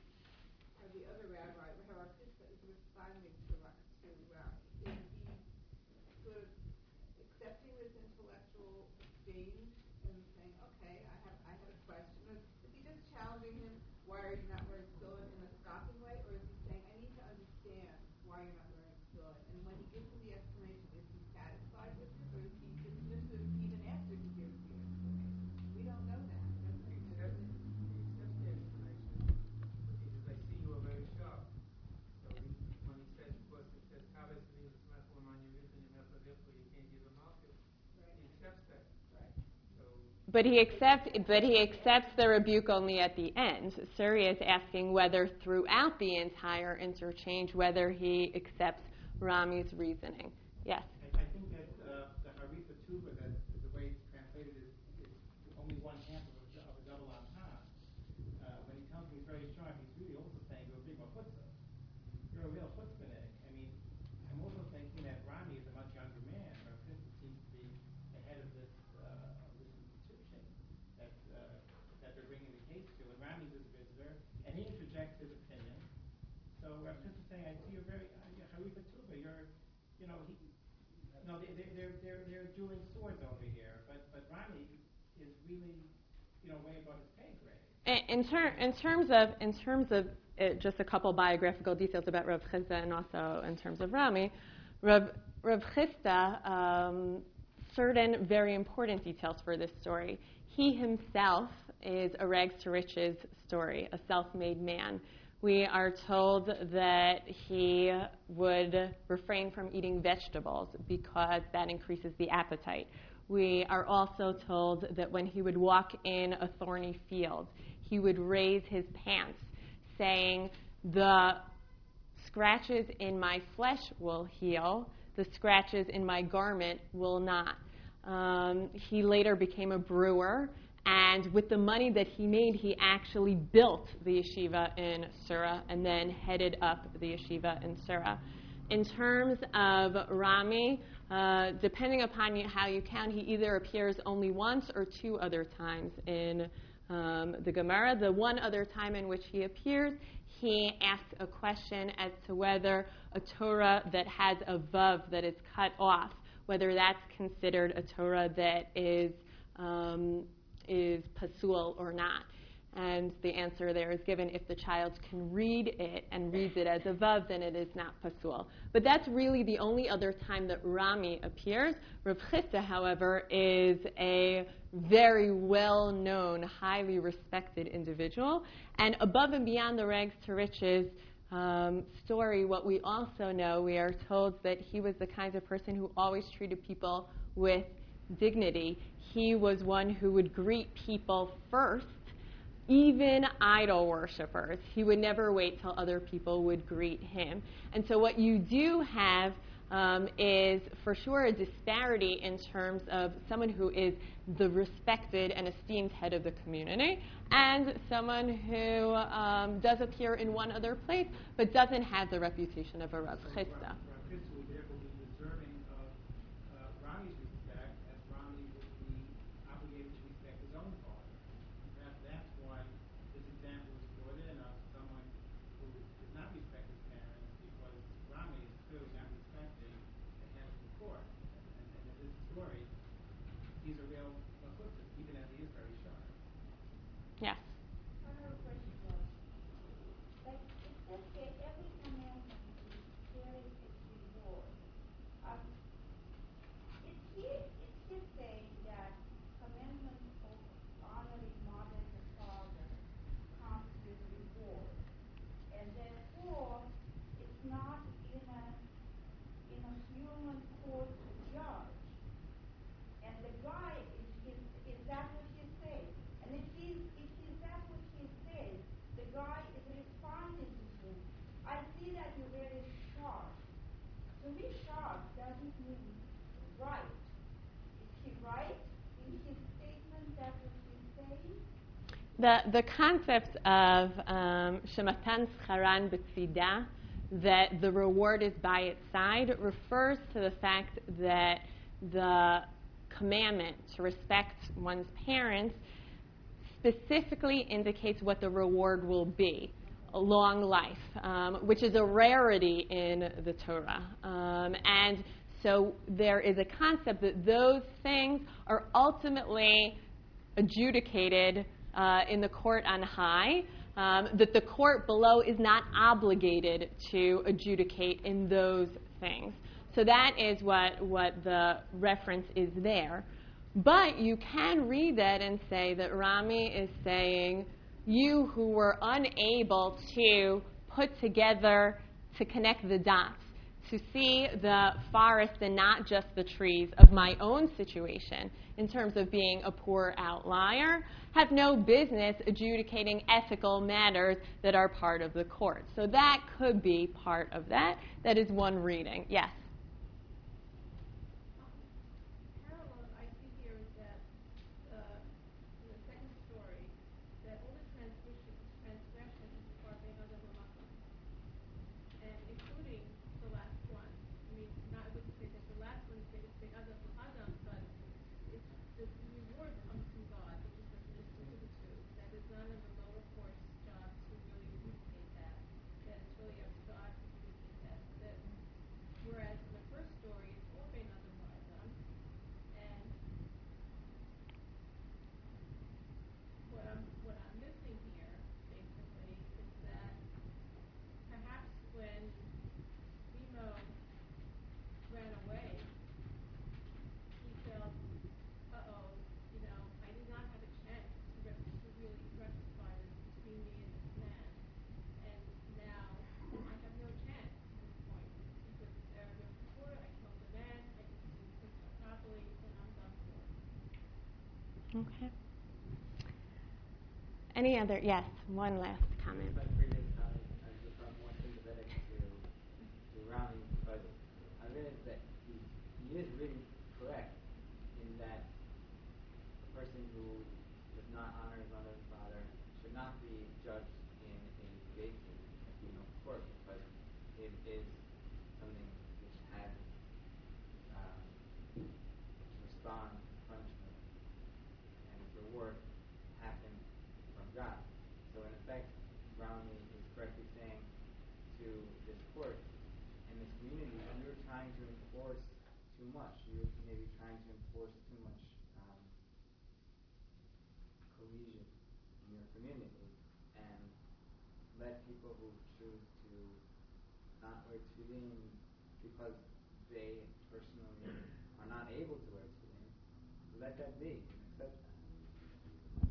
how the other rabbi, how Rav Chisda is responding to, Ra- to Rami. Is he sort of accepting this intellectual exchange and saying, okay, I have, I have a question? Or is he just challenging him, why are you not wearing tefillin in a scoffing way? Or is he saying, I need to understand why you're not wearing tefillin? And when he gives him the explanation, is he satisfied with it? Or is he dismissive even after he gives the explanation? We don't know that. That's He the accepts, he accepts the explanation. But he says, I see you are very sharp. So he, when he says, of course, it says, "Kaveh Sri Yismach L'man Yirich and Yemech Avichu," you can't give him market. He accepts that. So But he accepts, but he accepts the rebuke only at the end. Surya is asking whether throughout the entire interchange, whether he accepts Rami's reasoning. Yes. I, I think that uh, the Harifa Tuba, that the way it's translated is, is only one half of a, of a double entendre. Uh, when he tells me he's very sharp, he's really also saying you're a big chutzpah. You're a real chutzpahnik. I mean, I'm also thinking that Rami is a much younger man. Rav Chisda seems to be the head of this uh, of this institution that uh, that they're bringing the case to, and Rami's his visitor, and he interjects his opinion. So Rav Chisda saying, I see you're very uh, Harifa Tuba. You're, you know, he, no, they, they, they're they're they're dueling swords over here, but but is really, you know, way above his pay grade. In, ter- in terms of, in terms of uh, just a couple biographical details about Rav Chisda and also in terms of Rami, Rav, Rav um, certain very important details for this story. He himself is a rags to riches story, a self-made man. We are told that he would refrain from eating vegetables because that increases the appetite. We are also told that when he would walk in a thorny field, he would raise his pants, saying, The scratches in my flesh will heal, the scratches in my garment will not. Um, he later became a brewer, and with the money that he made, he actually built the yeshiva in Sura and then headed up the yeshiva in Sura. In terms of Rami, uh, depending upon you, how you count, he either appears only once or two other times in um, the Gemara. The one other time in which he appears, he asks a question as to whether a Torah that has a vav that is cut off, whether that's considered a Torah that is um, is pasul or not. And the answer there is given if the child can read it and reads it as a vav, then it is not pasul. But that's really the only other time that Rami appears. Rav Chisda, however, is a very well known, highly respected individual. And above and beyond the rags to riches um, story, what we also know, we are told that he was the kind of person who always treated people with dignity. He was one who would greet people first even idol worshippers. He would never wait till other people would greet him. And so, what you do have um, is for sure a disparity in terms of someone who is the respected and esteemed head of the community and someone who um, does appear in one other place but doesn't have the reputation of a Rav Chisda. Rav Chisda would therefore be deserving of uh, Rami's respect, as Rami would be obligated to respect his own father. Perhaps that's why this example is brought in of someone who does not respect his parents, because Rami is clearly not respecting the head of the court. And, and in this story, he's a real chutzpah, even as he is very sharp. Yes. One other question was, like, it says here, every commandment is very The, the concept of um, shematan scharan b'tzida, that the reward is by its side, refers to the fact that the commandment to respect one's parents specifically indicates what the reward will be a long life, um, which is a rarity in the Torah. Um, and so there is a concept that those things are ultimately adjudicated uh, in the court on high, um, that the court below is not obligated to adjudicate in those things. So that is what, what the reference is there. But you can read that and say that Rami is saying, you who were unable to put together, to connect the dots, to see the forest and not just the trees of my own situation in terms of being a poor outlier, have no business adjudicating ethical matters that are part of the court. So that could be part of that. That is one reading. Yes? parallel I see here is that uh, in the second story, that all the transgression, transgressions are being under Ramakan, and including the last one. I mean, not I wouldn't say that the last one is being being under Adam, but it's the reward comes from God, which is the minister to the two. That is not in the lower court's job to really adjudicate that. That it's really up to God to adjudicate that. That whereas in the first story, it's all being under Adam. And what I'm, what I'm missing here, basically, is that perhaps when Remo ran away, he felt, uh-oh, you know, I did not have a chance to, re- to really rectify this between me and this man. And now I have no chance at this point because there are no support, I killed the man, I didn't do things properly, and I'm done for. Okay. Any other? Yes, one last comment. My previous I that he, is really correct in that a person who does not honor his father should not be judged in a basic, you know, court because it is something which has um, respond punishment and its reward happen from God. So in effect, Brownie is correctly saying to this court and this community, you're trying to enforce too much. You're maybe trying to enforce too much um, cohesion in your community and let people who choose to not wear tefillin because they personally are not able to wear tefillin, let that be accept that.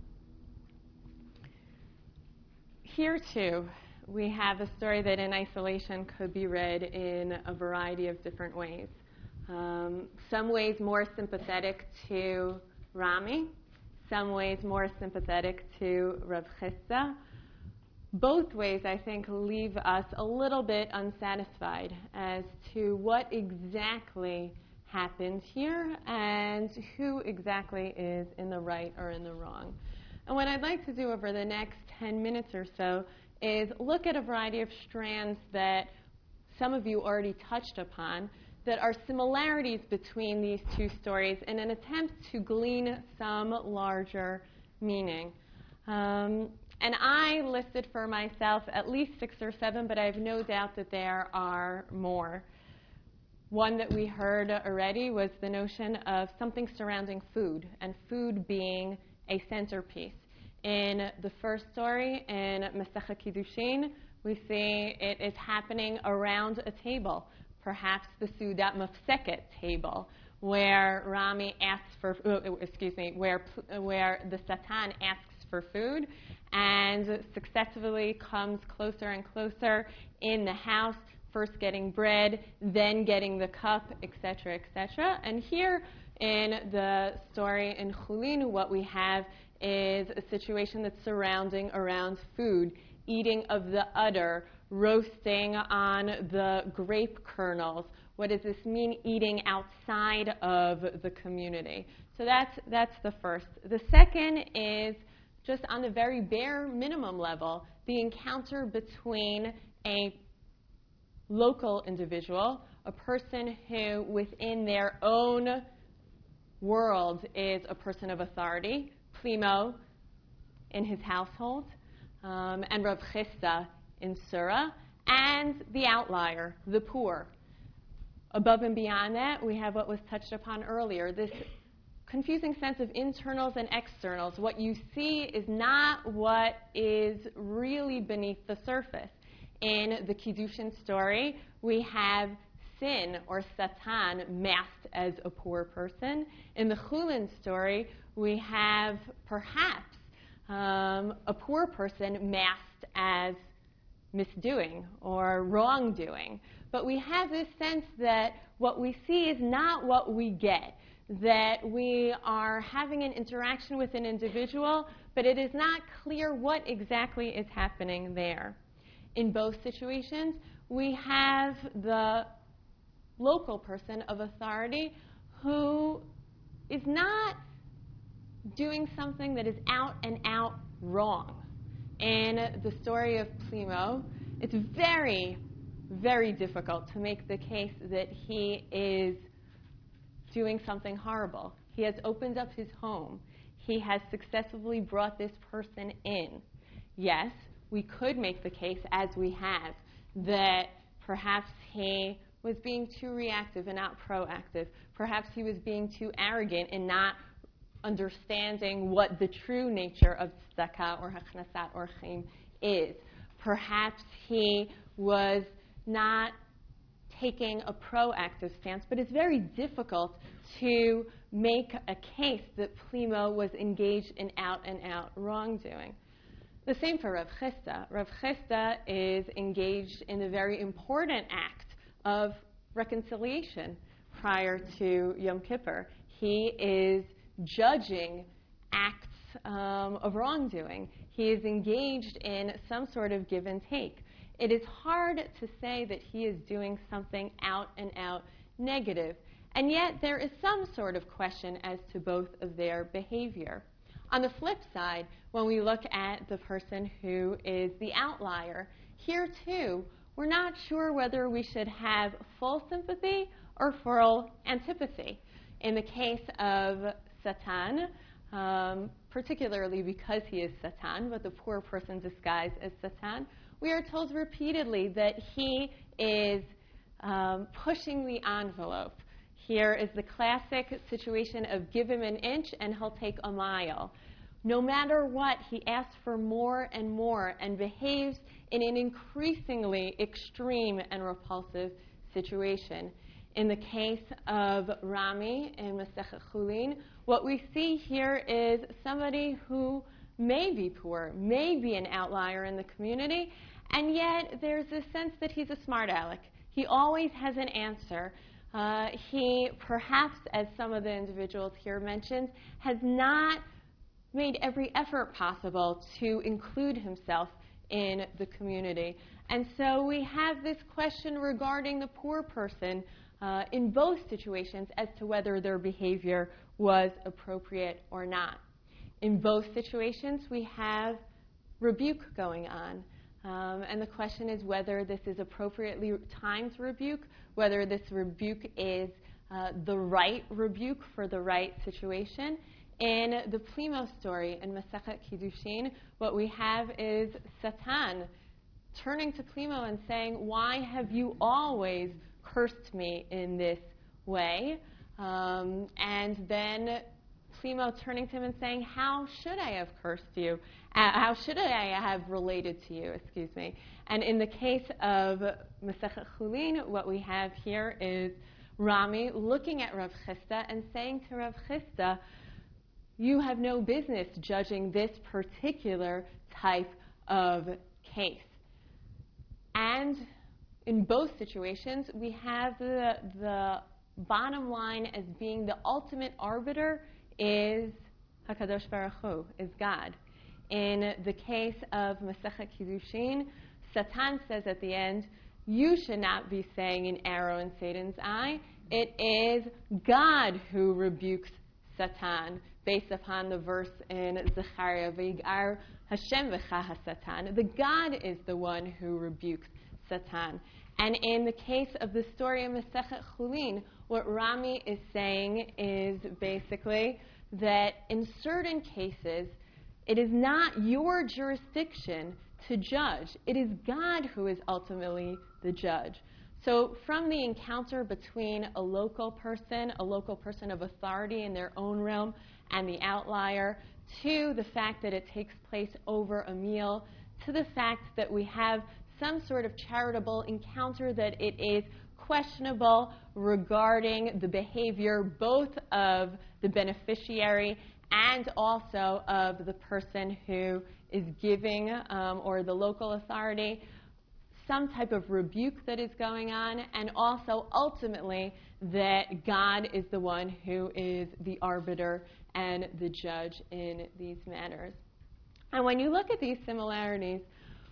Here, too, we have a story that in isolation could be read in a variety of different ways. Um, some ways more sympathetic to Rami, some ways more sympathetic to Rav Chisda. Both ways, I think, leave us a little bit unsatisfied as to what exactly happened here and who exactly is in the right or in the wrong. And what I'd like to do over the next 10 minutes or so is look at a variety of strands that some of you already touched upon that are similarities between these two stories in an attempt to glean some larger meaning. Um, and I listed for myself at least six or seven, but I have no doubt that there are more. One that we heard already was the notion of something surrounding food, and food being a centerpiece. In the first story, in Masechet Kiddushin, we see it is happening around a table, perhaps the Sudat Mafseket table, where Rami asks for, uh, excuse me, where, where the Satan asks for food and successively comes closer and closer in the house, first getting bread, then getting the cup, etc., etc. And here in the story in Chulin, what we have is a situation that's surrounding around food, eating of the udder, roasting on the grape kernels. What does this mean, eating outside of the community? So that's, that's the first. The second is just on the very bare minimum level, the encounter between a local individual, a person who within their own world is a person of authority, Plimo in his household, um, and Rav Chisda in Sura, and the outlier, the poor. Above and beyond that, we have what was touched upon earlier this confusing sense of internals and externals. What you see is not what is really beneath the surface. In the Kiddushin story, we have sin or Satan masked as a poor person. In the Chulin story, we have perhaps um, a poor person masked as misdoing or wrongdoing. But we have this sense that what we see is not what we get, that we are having an interaction with an individual, but it is not clear what exactly is happening there. In both situations, we have the local person of authority who is not doing something that is out and out wrong. In the story of Plimo, it's very, very difficult to make the case that he is doing something horrible. He has opened up his home. He has successfully brought this person in. Yes, we could make the case, as we have, that perhaps he was being too reactive and not proactive. Perhaps he was being too arrogant and not understanding what the true nature of tzedakah or hachnasat orchim is. Perhaps he was not taking a proactive stance, but it's very difficult to make a case that Plimo was engaged in out and out wrongdoing. The same for Rav Chisda. Rav Chisda is engaged in a very important act of reconciliation prior to Yom Kippur. He is judging acts um, of wrongdoing. He is engaged in some sort of give and take. It is hard to say that he is doing something out and out negative, and yet there is some sort of question as to both of their behavior. On the flip side, when we look at the person who is the outlier, here too, we're not sure whether we should have full sympathy or full antipathy. In the case of Satan, um, particularly because he is Satan, but the poor person disguised as Satan, we are told repeatedly that he is um, pushing the envelope. Here is the classic situation of give him an inch and he'll take a mile. No matter what, he asks for more and more and behaves in an increasingly extreme and repulsive situation. In the case of Rami in Masechet Chulin, what we see here is somebody who may be poor, may be an outlier in the community, and yet there's a sense that he's a smart aleck. He always has an answer. Uh, he perhaps, as some of the individuals here mentioned, has not made every effort possible to include himself in the community. And so we have this question regarding the poor person uh, in both situations as to whether their behavior was appropriate or not. In both situations, we have rebuke going on. Um, and the question is whether this is appropriately timed rebuke, whether this rebuke is uh, the right rebuke for the right situation. In the Plimo story in Masechet Kiddushin, what we have is Satan turning to Plimo and saying, Why have you always cursed me in this way? Um, and then Plimo turning to him and saying, How should I have cursed you? Uh, how should I have related to you? Excuse me. And in the case of Masechet Chulin, what we have here is Rami looking at Rav Chisda and saying to Rav Chisda, You have no business judging this particular type of case. And in both situations, we have the, the bottom line as being the ultimate arbiter is Hakadosh Baruch Hu, is God. In the case of Masechet Kiddushin, Satan says at the end, "You should not be saying an arrow in Satan's eye. It is God who rebukes Satan based upon the verse in Zechariah, V'yigar Hashem v'cha Satan. The God is the one who rebukes Satan. And in the case of the story of Masechet Chulin, what Rami is saying is basically that in certain cases, it is not your jurisdiction to judge. It is God who is ultimately the judge. So, from the encounter between a local person, a local person of authority in their own realm, and the outlier, to the fact that it takes place over a meal, to the fact that we have some sort of charitable encounter that it is questionable regarding the behavior both of the beneficiary and also of the person who is giving um, or the local authority some type of rebuke that is going on, and also ultimately that God is the one who is the arbiter and the judge in these matters. And when you look at these similarities,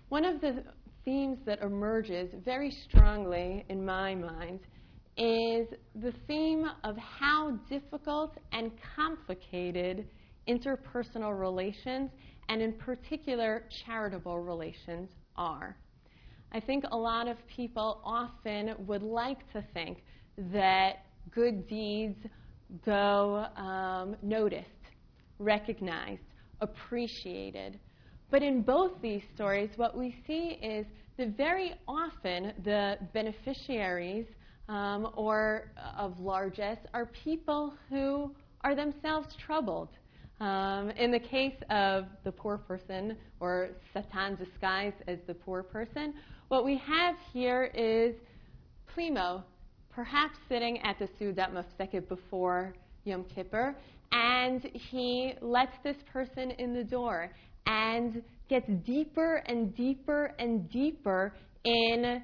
one of the themes that emerges very strongly in my mind is the theme of how difficult and complicated interpersonal relations, and in particular charitable relations, are. I think a lot of people often would like to think that good deeds go um, noticed, recognized, appreciated. But in both these stories, what we see is that very often the beneficiaries um, or uh, of largesse are people who are themselves troubled. Um, in the case of the poor person, or Satan disguised as the poor person, what we have here is Plimo, perhaps sitting at the Seudat Mafseket before Yom Kippur, and he lets this person in the door and gets deeper and deeper and deeper in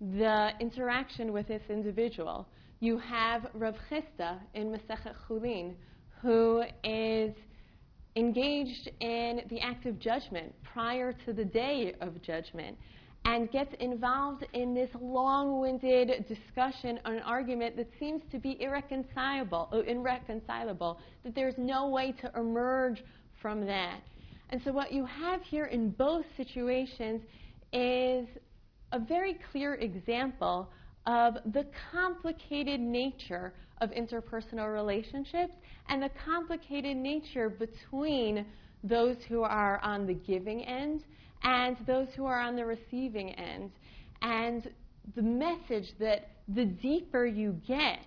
the interaction with this individual. You have Rav Chisda in Masechet Chulin, who is engaged in the act of judgment prior to the day of judgment and gets involved in this long-winded discussion, an argument that seems to be irreconcilable, irreconcilable, that there's no way to emerge from that. And so what you have here in both situations is a very clear example of the complicated nature of interpersonal relationships and the complicated nature between those who are on the giving end and those who are on the receiving end. And the message that the deeper you get,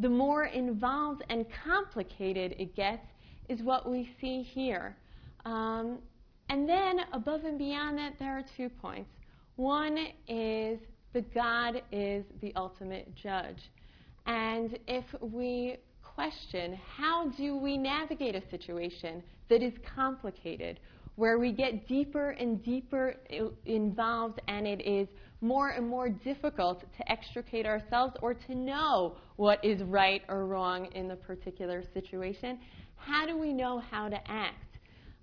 the more involved and complicated it gets, is what we see here. Um, and then, above and beyond that, there are two points. One is that God is the ultimate judge. And if we question how do we navigate a situation that is complicated, where we get deeper and deeper involved and it is more and more difficult to extricate ourselves or to know what is right or wrong in the particular situation, how do we know how to act?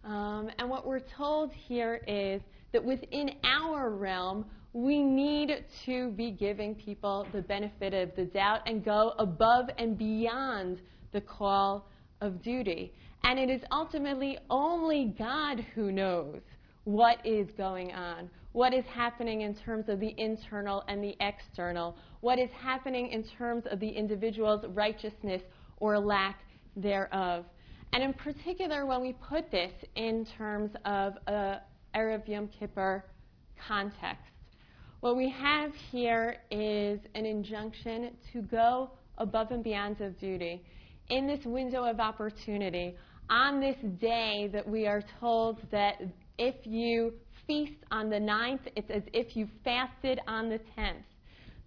Um, and what we're told here is that within our realm, we need to be giving people the benefit of the doubt and go above and beyond the call of duty. And it is ultimately only God who knows what is going on, what is happening in terms of the internal and the external, what is happening in terms of the individual's righteousness or lack thereof. And in particular, when we put this in terms of a Erev Yom Kippur context, what we have here is an injunction to go above and beyond of duty in this window of opportunity on this day that we are told that if you feast on the ninth, it's as if you fasted on the tenth.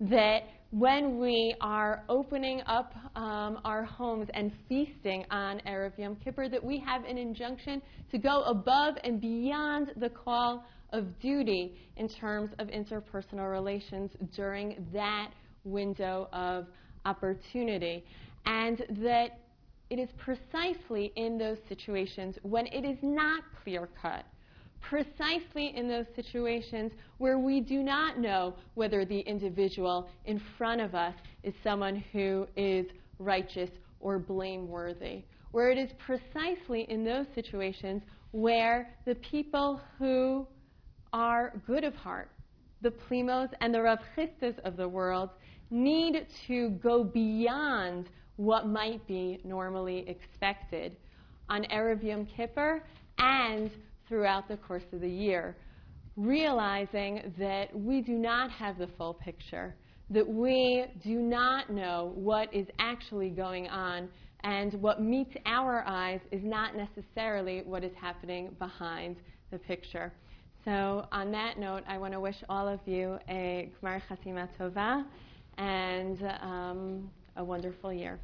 That when we are opening up um, our homes and feasting on Erev Yom Kippur, that we have an injunction to go above and beyond the call of duty in terms of interpersonal relations during that window of opportunity. And that it is precisely in those situations when it is not clear cut, precisely in those situations where we do not know whether the individual in front of us is someone who is righteous or blameworthy, where it is precisely in those situations where the people who are good of heart, the Plimos and the Rav Chisdas of the world, need to go beyond what might be normally expected. On Erev Yom Kippur and throughout the course of the year, realizing that we do not have the full picture, that we do not know what is actually going on, and what meets our eyes is not necessarily what is happening behind the picture. So, on that note, I want to wish all of you a Gmar Chatima Tova and um, a wonderful year.